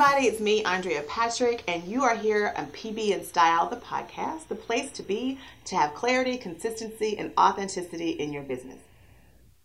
everybody, it's me, Andrea Patrick, and you are here on PB and Style, the podcast, the place to be to have clarity, consistency, and authenticity in your business.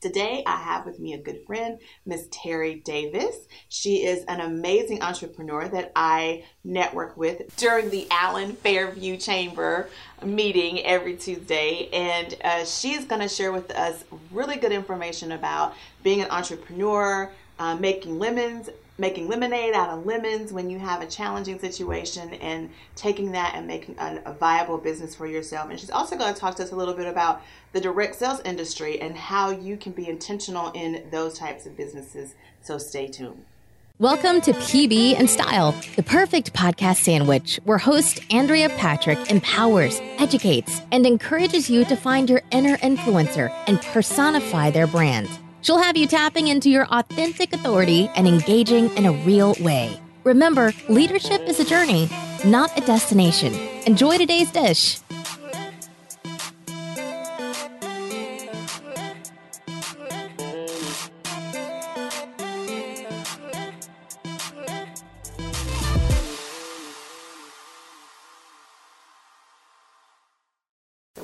Today, I have with me a good friend, Miss Terri Davis. She is an amazing entrepreneur that I network with during the Allen Fairview Chamber meeting every Tuesday. And uh, she's going to share with us really good information about being an entrepreneur, uh, making lemons, making lemonade out of lemons when you have a challenging situation and taking that and making a, a, viable business for yourself. And she's also going to talk to us a little bit about the direct sales industry and how you can be intentional in those types of businesses. So stay tuned. Welcome to PB and Style, the perfect podcast sandwich where host Andrea Patrick empowers, educates, and encourages you to find your inner influencer and personify their brand. She'll have you tapping into your authentic authority and engaging in a real way. Remember, leadership is a journey, not a destination. Enjoy today's dish.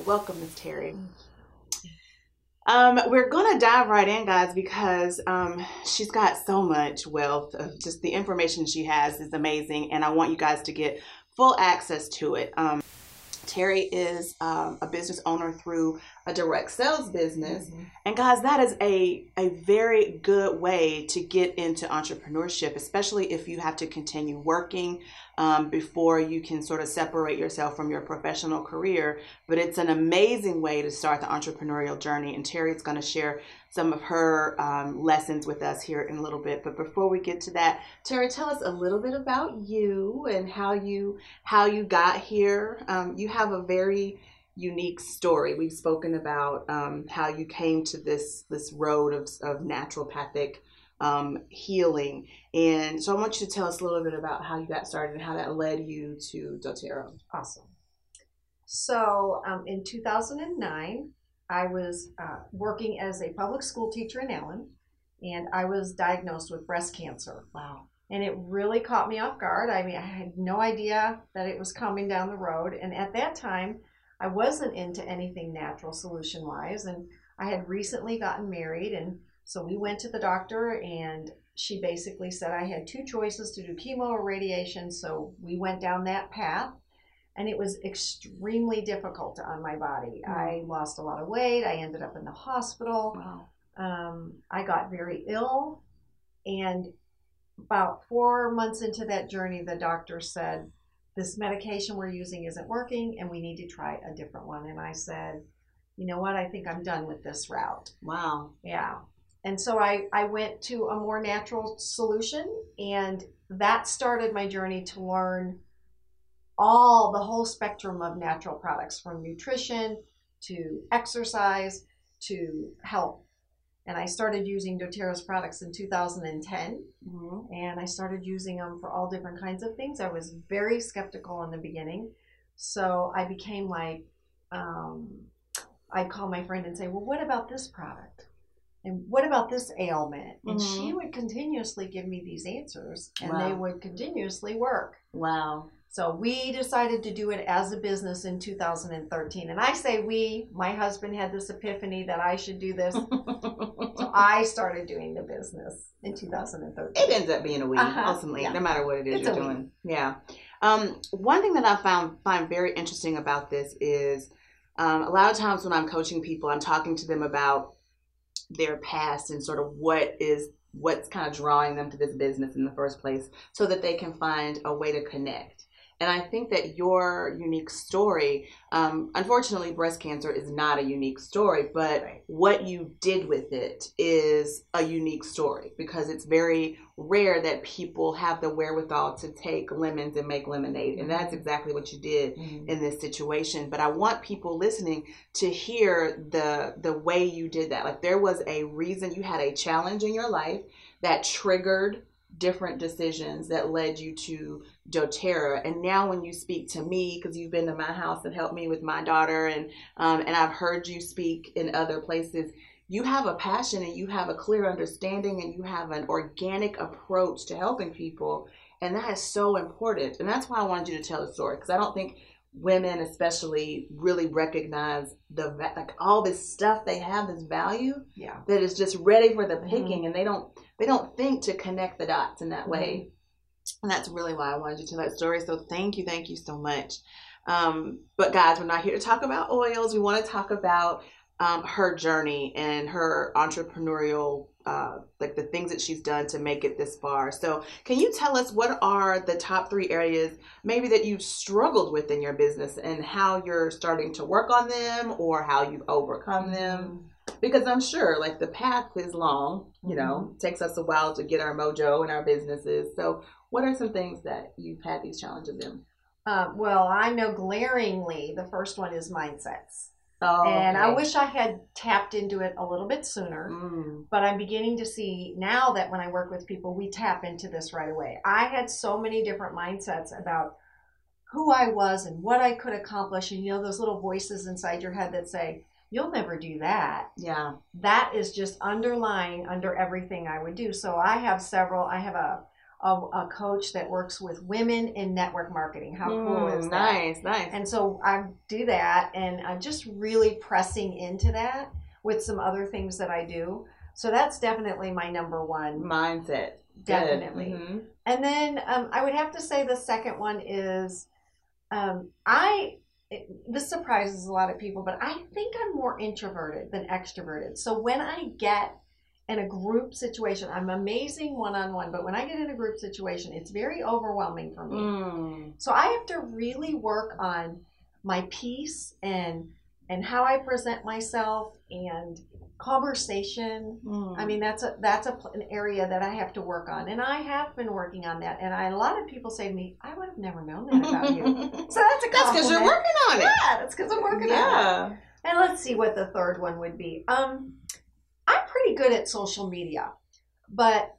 Welcome, Ms. Terri. Um, we're going to dive right in, guys, because um, she's got so much wealth of just the information she has is amazing, and I want you guys to get full access to it. Um, Terri is um, a business owner through a direct sales business. Mm-hmm. And guys, that is a, a very good way to get into entrepreneurship, especially if you have to continue working um, before you can sort of separate yourself from your professional career. But it's an amazing way to start the entrepreneurial journey. And Terri is going to share some of her um, lessons with us here in a little bit. But before we get to that, Tara, tell us a little bit about you and how you how you got here. Um, you have a very unique story. We've spoken about um, how you came to this this road of, of naturopathic um, healing, and so I want you to tell us a little bit about how you got started and how that led you to doTERRA. Awesome. So um, in 2009, I was uh, working as a public school teacher in Allen, and I was diagnosed with breast cancer. Wow. And it really caught me off guard. I mean, I had no idea that it was coming down the road. And at that time, I wasn't into anything natural solution wise. And I had recently gotten married. And so we went to the doctor, and she basically said I had two choices to do chemo or radiation. So we went down that path. And it was extremely difficult on my body. Mm. I lost a lot of weight. I ended up in the hospital. Wow. Um, I got very ill. And about four months into that journey, the doctor said, this medication we're using isn't working and we need to try a different one. And I said, you know what? I think I'm done with this route. Wow. Yeah. And so I, I went to a more natural solution and that started my journey to learn all the whole spectrum of natural products from nutrition to exercise to health and I started using doTERRA's products in 2010. Mm-hmm. And I started using them for all different kinds of things. I was very skeptical in the beginning. So I became like, um, I'd call my friend and say, Well, what about this product? And what about this ailment? And mm-hmm. she would continuously give me these answers and wow. they would continuously work. Wow. So we decided to do it as a business in 2013. And I say we, my husband had this epiphany that I should do this. so I started doing the business in 2013. It ends up being a we, uh-huh. ultimately, yeah. no matter what it is it's you're doing. Yeah. Um, one thing that I found find very interesting about this is um, a lot of times when I'm coaching people, I'm talking to them about their past and sort of what is what's kind of drawing them to this business in the first place so that they can find a way to connect and I think that your unique story, um, unfortunately, breast cancer is not a unique story, but right. what you did with it is a unique story because it's very rare that people have the wherewithal to take lemons and make lemonade. And that's mm-hmm. exactly what you did mm-hmm. in this situation. But I want people listening to hear the the way you did that. Like there was a reason you had a challenge in your life that triggered different decisions that led you to doTERRA. And now, when you speak to me, because you've been to my house and helped me with my daughter, and um, and I've heard you speak in other places, you have a passion and you have a clear understanding and you have an organic approach to helping people. And that is so important. And that's why I wanted you to tell the story because I don't think women especially really recognize the like all this stuff they have this value Yeah. that is just ready for the picking and they don't they don't think to connect the dots in that way. Mm-hmm. and that's really why i wanted you to tell that story. So thank you thank you so much. Um, but guys we're not here to talk about oils. We want to talk about um, her journey and her entrepreneurial uh, like the things that she's done to make it this far. So can you tell us what are the top three areas maybe that you've struggled with in your business and how you're starting to work on them or how you've overcome them because I'm sure like the path is long, you know, Mm-hmm. takes us a while to get our mojo in our businesses. So, what are some things that you've had these challenges in? Uh, well, I know glaringly the first one is mindsets. Oh, and I wish I had tapped into it a little bit sooner. Mm, But I'm beginning to see now that when I work with people, we tap into this right away. I had so many different mindsets about who I was and what I could accomplish. And you know, those little voices inside your head that say, You'll never do that. yeah. That is just underlying under everything I would do. So I have several, I have a, a, a coach that works with women in network marketing. How cool Mm, is that? Nice, nice. And so I do that, and I'm just really pressing into that with some other things that I do. So that's definitely my number one. Mindset. Definitely. Mhm. And then um, I would have to say the second one is um, I. It, this surprises a lot of people, but I think I'm more introverted than extroverted. So when I get in a group situation, I'm amazing one on one, but when I get in a group situation, it's very overwhelming for me. Mm, So I have to really work on my piece and and how I present myself and conversation. mm. I mean that's a that's a, an area that I have to work on, and I have been working on that. And I, a lot of people say to me, "I would have never known that about you." So that's a that's because you're working on it. Yeah, that's because I'm working on it. Yeah. And let's see what the third one would be. Um, I'm pretty good at social media, but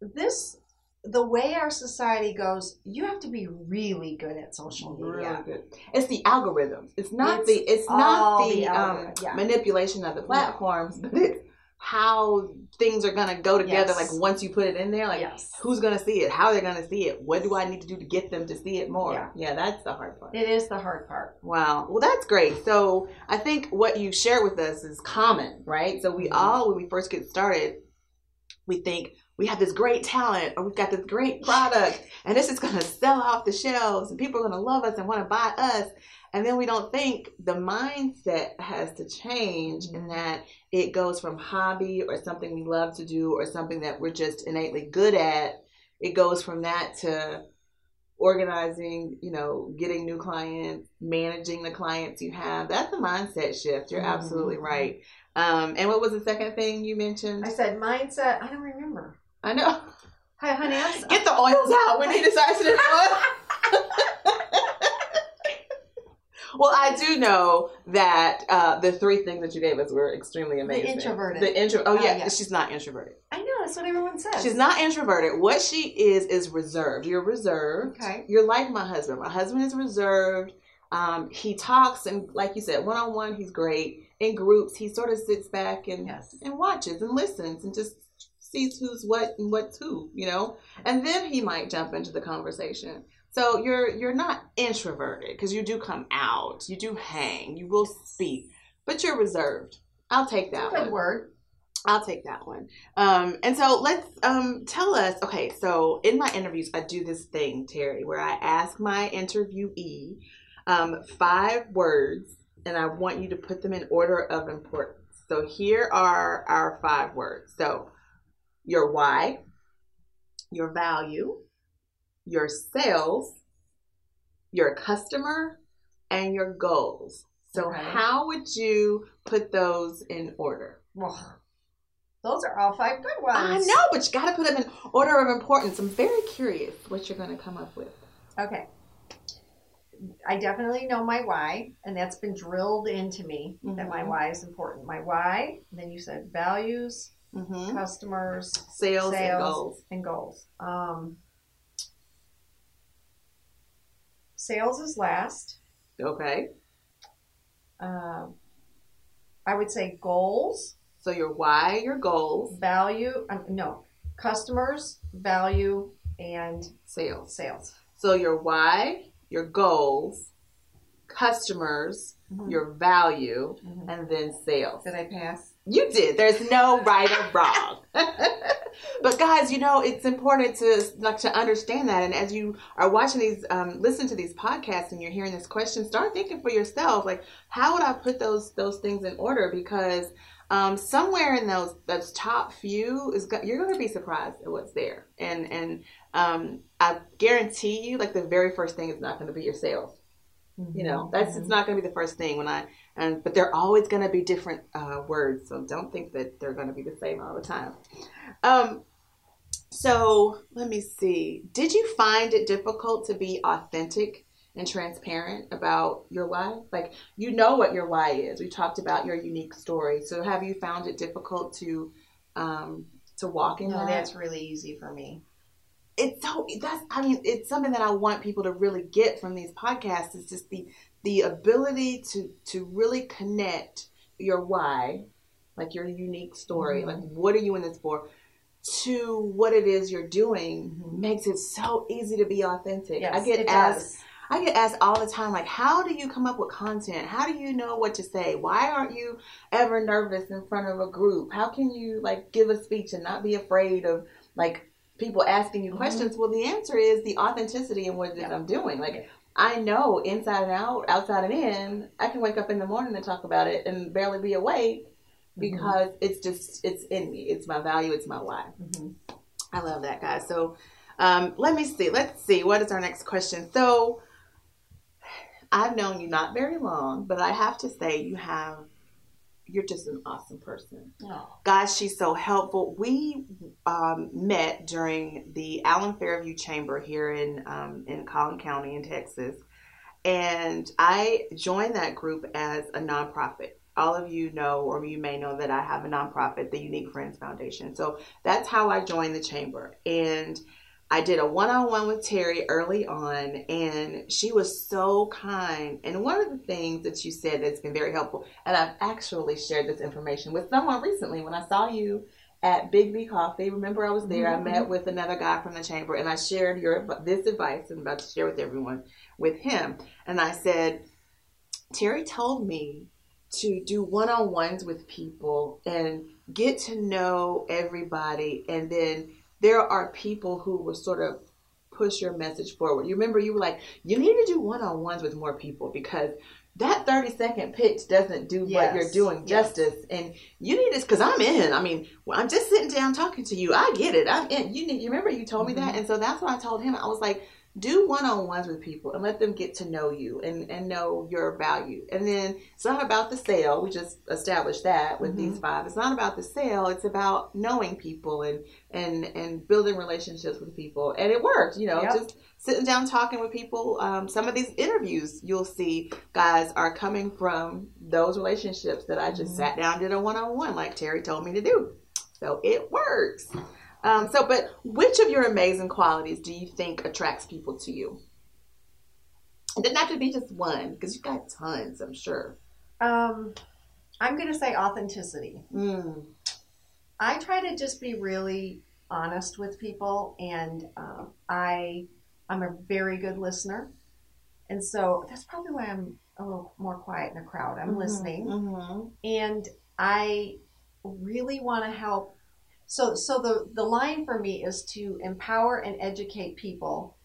this, the way our society goes, you have to be really good at social media. Really good. It's the algorithms. It's not It's the it's not the, the um, yeah. manipulation of the platforms, but it's how things are gonna go together. Yes. Like once you put it in there, like yes, who's gonna see it? How are they gonna see it? What do I need to do to get them to see it more? Yeah. Yeah, that's the hard part. it is the hard part. Wow. Well, that's great. So I think what you share with us is common, right? So we Mhm. all, when we first get started, we think we have this great talent or we've got this great product and this is going to sell off the shelves and people are going to love us and want to buy us. And then we don't think the mindset has to change in that it goes from hobby or something we love to do or something that we're just innately good at. It goes from that to organizing, you know, getting new clients, managing the clients you have. That's a mindset shift. You're Mhm. absolutely right. Um, and what was the second thing you mentioned? I said mindset. I don't remember. I know. Hi, honey. I'm Get the oils out. We need to start some oil. well, I do know that uh, the three things that you gave us were extremely amazing. introverted. The intro. Oh yeah, yeah. she's not introverted. I know that's what everyone says. She's not introverted. What she is is reserved. You're reserved. Okay. You're like my husband. My husband is reserved. Um, he talks and, like you said, one on one, he's great. In groups, he sort of sits back and Yes. and watches and listens and just sees who's what and what's who, you know. And then he might jump into the conversation. So you're you're not introverted because you do come out, you do hang, you will speak, but you're reserved. I'll take that Good one. word. I'll take that one. Um, and so let's um, tell us. Okay, so in my interviews, I do this thing, Terri, where I ask my interviewee um, five words, and I want you to put them in order of importance. So here are our five words. So your why, your value, your sales, your customer, and your goals. So Okay. how would you put those in order? Well, those are all five good ones. I know, but you got to put them in order of importance. I'm very curious what you're going to come up with. Okay. I definitely know my why, and that's been drilled into me that my Mhm. why is important. My why, then you said values, Mm-hmm. customers, Sales, and goals. and goals. Um, sales is last. Okay. Um, I would say goals So your why, your goals, value. Um, no, customers, value, and sales. sales. So your why, your goals, customers, Mhm. your value, Mhm. and then sales. Did I pass? You did. There's no right or wrong. but guys, you know it's important to like to understand that. And as you are watching these, um, listen to these podcasts, and you're hearing this question, start thinking for yourself, like how would I put those those things in order? Because um, somewhere in those those top few is you're going to be surprised at what's there. And and um, I guarantee you, like the very first thing is not going to be your sales. You know, that's it's not going to be the first thing when I and but they're always going to be different uh, words, so don't think that they're going to be the same all the time. Um, so let me see. Did you find it difficult to be authentic and transparent about your why? Like you know what your why is. We talked about your unique story. So have you found it difficult to um, to walk in No, that? that's really easy for me. It's so that's I mean it's something that I want people to really get from these podcasts is just the the ability to to really connect your why, like your unique story, Mhm. like what are you in this for, to what it is you're doing Mhm. makes it so easy to be authentic. Yes, I get asked. I get asked all the time, like, how do you come up with content? How do you know what to say? Why aren't you ever nervous in front of a group? How can you like give a speech and not be afraid of like people asking you Mhm. questions? Well, the answer is the authenticity in what Yeah. I'm doing. Like, Yeah. I know inside and out, outside and in. I can wake up in the morning and talk about it and barely be awake Mm-hmm. because it's just it's in me. It's my value. It's my why. Mhm. I love that, guys. So um, let me see. Let's see. What is our next question? So I've known you not very long, but I have to say you have you're just an awesome person. Oh. Guys, she's so helpful. We um, met during the Allen Fairview Chamber here in um, in Collin County in Texas, and I joined that group as a nonprofit. All of you know, or you may know, that I have a nonprofit, the Unique Friends Foundation. So that's how I joined the chamber, and I did a one-on-one with Terri early on, and she was so kind. And one of the things that you said that's been very helpful, and I've actually shared this information with someone recently when I saw you at Big B Coffee. Remember, I was there. I Mhm. met with another guy from the chamber, and I shared your this advice I'm about to share with everyone with him. And I said, Terri told me to do one-on-ones with people and get to know everybody, and then there are people who will sort of push your message forward. You remember you were like, you need to do one-on-ones with more people because that 30 second pitch doesn't do what you're doing yes. justice. And you need this because i'm in. I mean well, i'm just sitting down talking to you. I get it. I'm in. You need you remember you told me that? Mhm. and so that's what i told him. I was like do one-on-ones with people and let them get to know you and, and know your value. And then it's not about the sale. We just established that with these five. It's not about the sale. It's about knowing people and and and building relationships with people. And it worked you know Yep. just sitting down talking with people. Um, some of these interviews you'll see guys are coming from those relationships that i just Mhm. sat down did a one-on-one like terri told me to do. So it works um, so but which of your amazing qualities do you think attracts people to you it doesn't have to be just one because you've got tons i'm sure Um, I'm going to say authenticity. mm. I try to just be really honest with people, and uh, I I'm a very good listener, and so that's probably why I'm a little more quiet in a crowd. I'm listening, hmm and I really want to help. So so the the line for me is to empower and educate people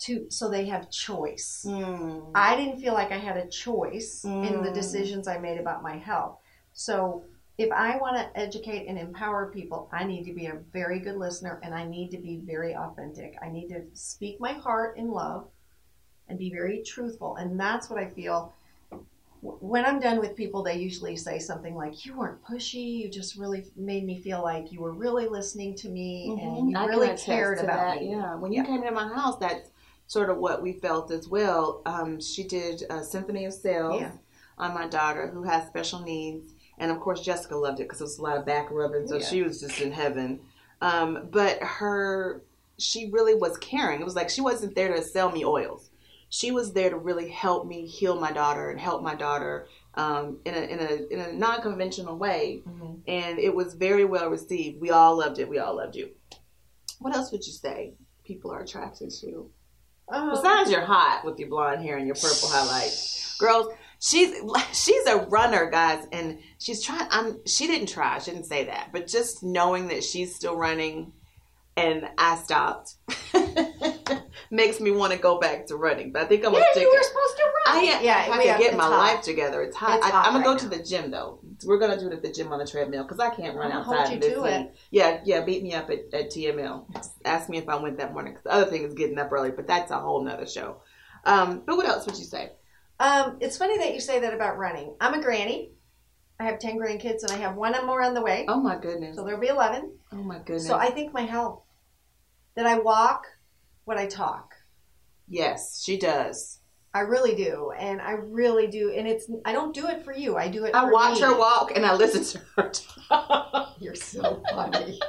to so they have choice. Mm. I didn't feel like I had a choice in the Mm. decisions I made about my health. So if I want to educate and empower people, I need to be a very good listener and I need to be very authentic. I need to speak my heart in love and be very truthful. And that's what I feel. When I'm done with people, they usually say something like, You weren't pushy. You just really made me feel like you were really listening to me and you I really cared about that, me. Yeah, when you Yeah. came to my house, that's sort of what we felt as well. Um, she did a Symphony of Cells Yeah. on my daughter who has special needs, and of course Jessica loved it because it was a lot of back rubbing, so Yeah. she was just in heaven. Um, but her, she really was caring. It was like she wasn't there to sell me oils. She was there to really help me heal my daughter and help my daughter um, in a in a in a non conventional way, Mhm. and it was very well received. We all loved it. We all loved you. What else would you say people are attracted to? Um, Besides you're hot with your blonde hair and your purple highlights, girls. She's she's a runner, guys, and she's trying. I'm. She didn't try. She didn't say that, but just knowing that she's still running, and I stopped, makes me want to go back to running. But I think I'm yeah, gonna stick. To yeah you were supposed to I run. am. yeah, I have- get my hot. life together. It's hot. It's I, hot I'm gonna right go to the gym though. We're gonna do it at the gym on the treadmill because I can't run I'll outside in you this to heat. it. Yeah, yeah. Beat me up at, at TML. Ask me if I went that morning. Because the other thing is getting up early, but that's a whole nother show. Um, but what else would you say? Um, it's funny that you say that about running. I'm a granny. I have 10 grandkids and I have one more on the way. Oh my goodness. So there'll be 11. Oh my goodness. So I think my health. That I walk what I talk. yes, she does. I really do. And I really do. And it's, I don't do it for you. I do it I watch me. her walk and I listen to her talk. You're so funny.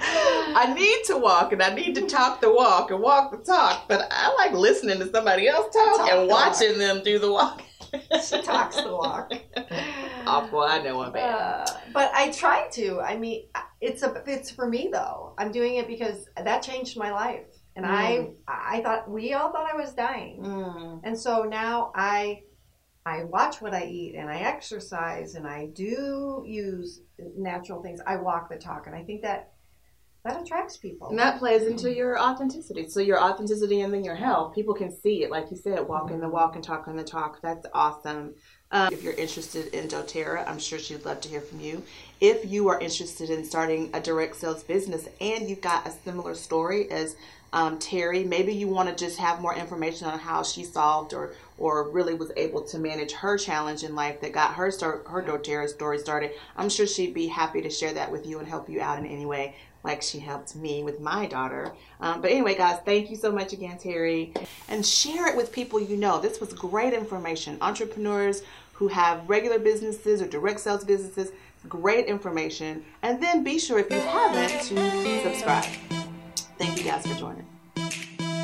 I need to walk and I need to talk the walk and walk the talk, but I like listening to somebody else talk, Talk and the walk. watching them do the walk. she talks the walk. Awful, I know I'm bad. Uh, but I try to. I mean, it's a it's for me though. I'm doing it because that changed my life, and I I thought we all thought I was dying, Mm. and so now I I watch what I eat and I exercise and I do use natural things. I walk the talk, and I think that that attracts people. And that plays into your authenticity. So your authenticity and then your health, people can see it, like you said, walking the walk and talking the talk. That's awesome. Um, if you're interested in doTERRA, I'm sure she'd love to hear from you. If you are interested in starting a direct sales business and you've got a similar story as um, Terri, maybe you want to just have more information on how she solved or or really was able to manage her challenge in life that got her start her doTERRA story started. I'm sure she'd be happy to share that with you and help you out in any way like she helped me with my daughter. Um, but anyway, guys, thank you so much again, Terri. And share it with people you know. This was great information. Entrepreneurs who have regular businesses or direct sales businesses, great information. And then be sure, if you haven't, to subscribe. Thank you guys for joining.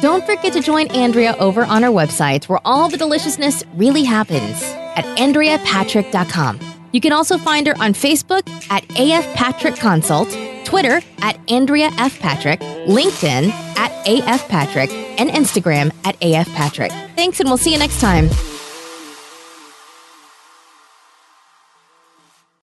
Don't forget to join Andrea over on our website where all the deliciousness really happens at AndreaPatrick.com. You can also find her on Facebook at AF Patrick Consult, Twitter at Andrea F. Patrick, LinkedIn at AF Patrick, and Instagram at AF Patrick. Thanks, and we'll see you next time.